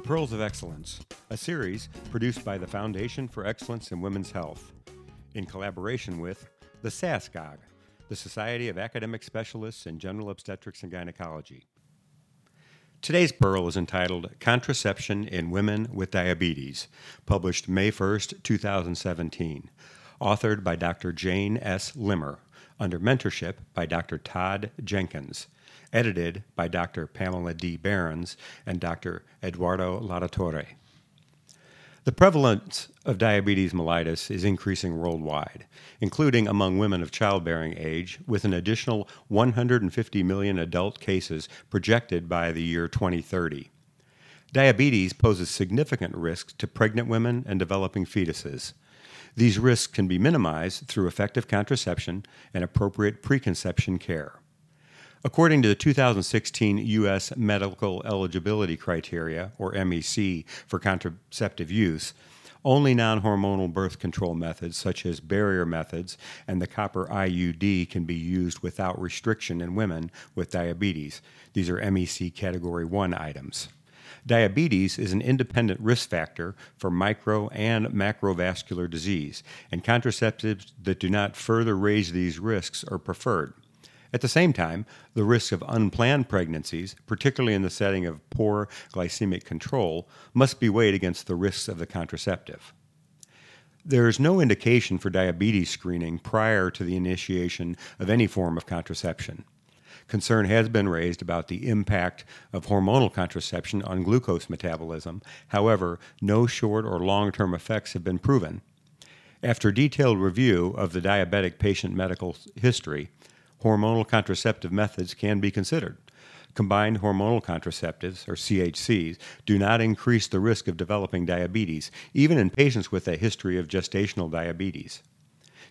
The Pearls of Excellence, a series produced by the Foundation for Excellence in Women's Health, in collaboration with the SASGOG, the Society of Academic Specialists in General Obstetrics and Gynecology. Today's Pearl is entitled Contraception in Women with Diabetes, published May 1st, 2017, authored by Dr. Jane S. Limmer, under mentorship by Dr. Todd Jenkins edited by Dr. Pamela D. Behrens and Dr. Eduardo Latorre. The prevalence of diabetes mellitus is increasing worldwide, including among women of childbearing age, with an additional 150 million adult cases projected by the year 2030. Diabetes poses significant risks to pregnant women and developing fetuses. These risks can be minimized through effective contraception and appropriate preconception care. According to the 2016 U.S. Medical Eligibility Criteria, or MEC, for contraceptive use, only non hormonal birth control methods, such as barrier methods and the copper IUD, can be used without restriction in women with diabetes. These are MEC Category 1 items. Diabetes is an independent risk factor for micro and macrovascular disease, and contraceptives that do not further raise these risks are preferred. At the same time, the risk of unplanned pregnancies, particularly in the setting of poor glycemic control, must be weighed against the risks of the contraceptive. There is no indication for diabetes screening prior to the initiation of any form of contraception. Concern has been raised about the impact of hormonal contraception on glucose metabolism. However, no short or long term effects have been proven. After detailed review of the diabetic patient medical history, hormonal contraceptive methods can be considered. Combined hormonal contraceptives, or CHCs, do not increase the risk of developing diabetes, even in patients with a history of gestational diabetes.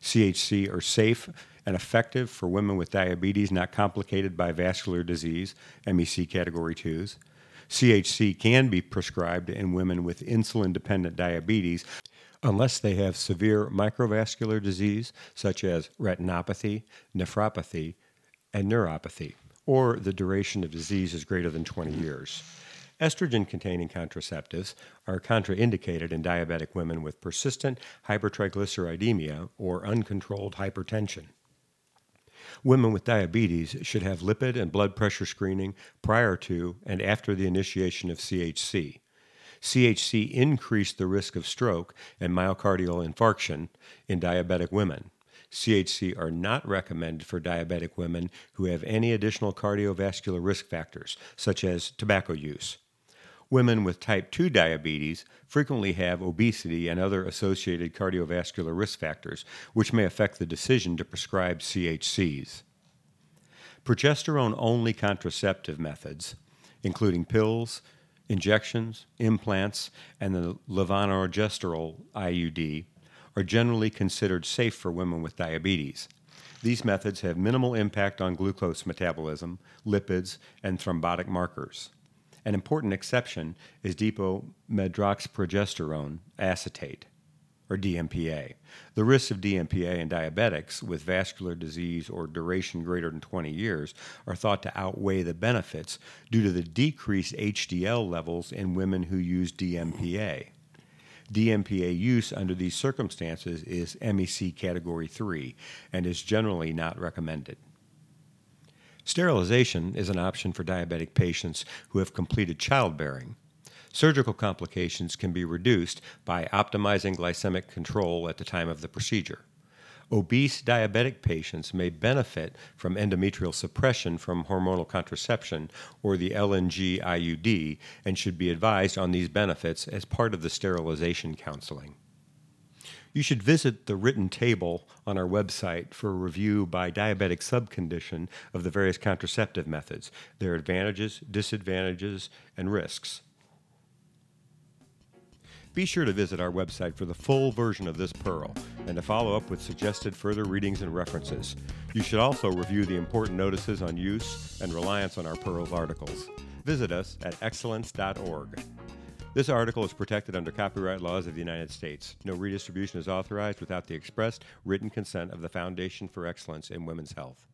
CHC are safe and effective for women with diabetes not complicated by vascular disease, MEC category 2s. CHC can be prescribed in women with insulin dependent diabetes unless they have severe microvascular disease such as retinopathy, nephropathy, and neuropathy, or the duration of disease is greater than 20 years. Estrogen containing contraceptives are contraindicated in diabetic women with persistent hypertriglyceridemia or uncontrolled hypertension. Women with diabetes should have lipid and blood pressure screening prior to and after the initiation of CHC. CHC increased the risk of stroke and myocardial infarction in diabetic women. CHC are not recommended for diabetic women who have any additional cardiovascular risk factors, such as tobacco use. Women with type 2 diabetes frequently have obesity and other associated cardiovascular risk factors, which may affect the decision to prescribe CHCs. Progesterone only contraceptive methods, including pills, injections, implants, and the levonorgestrel IUD are generally considered safe for women with diabetes. These methods have minimal impact on glucose metabolism, lipids, and thrombotic markers. An important exception is dipomedroxyprogesterone acetate or DMPA. The risks of DMPA in diabetics with vascular disease or duration greater than 20 years are thought to outweigh the benefits due to the decreased HDL levels in women who use DMPA. DMPA use under these circumstances is MEC category 3 and is generally not recommended. Sterilization is an option for diabetic patients who have completed childbearing Surgical complications can be reduced by optimizing glycemic control at the time of the procedure. Obese diabetic patients may benefit from endometrial suppression from hormonal contraception or the LNG IUD and should be advised on these benefits as part of the sterilization counseling. You should visit the written table on our website for a review by diabetic subcondition of the various contraceptive methods, their advantages, disadvantages, and risks. Be sure to visit our website for the full version of this Pearl and to follow up with suggested further readings and references. You should also review the important notices on use and reliance on our Pearls articles. Visit us at excellence.org. This article is protected under copyright laws of the United States. No redistribution is authorized without the expressed written consent of the Foundation for Excellence in Women's Health.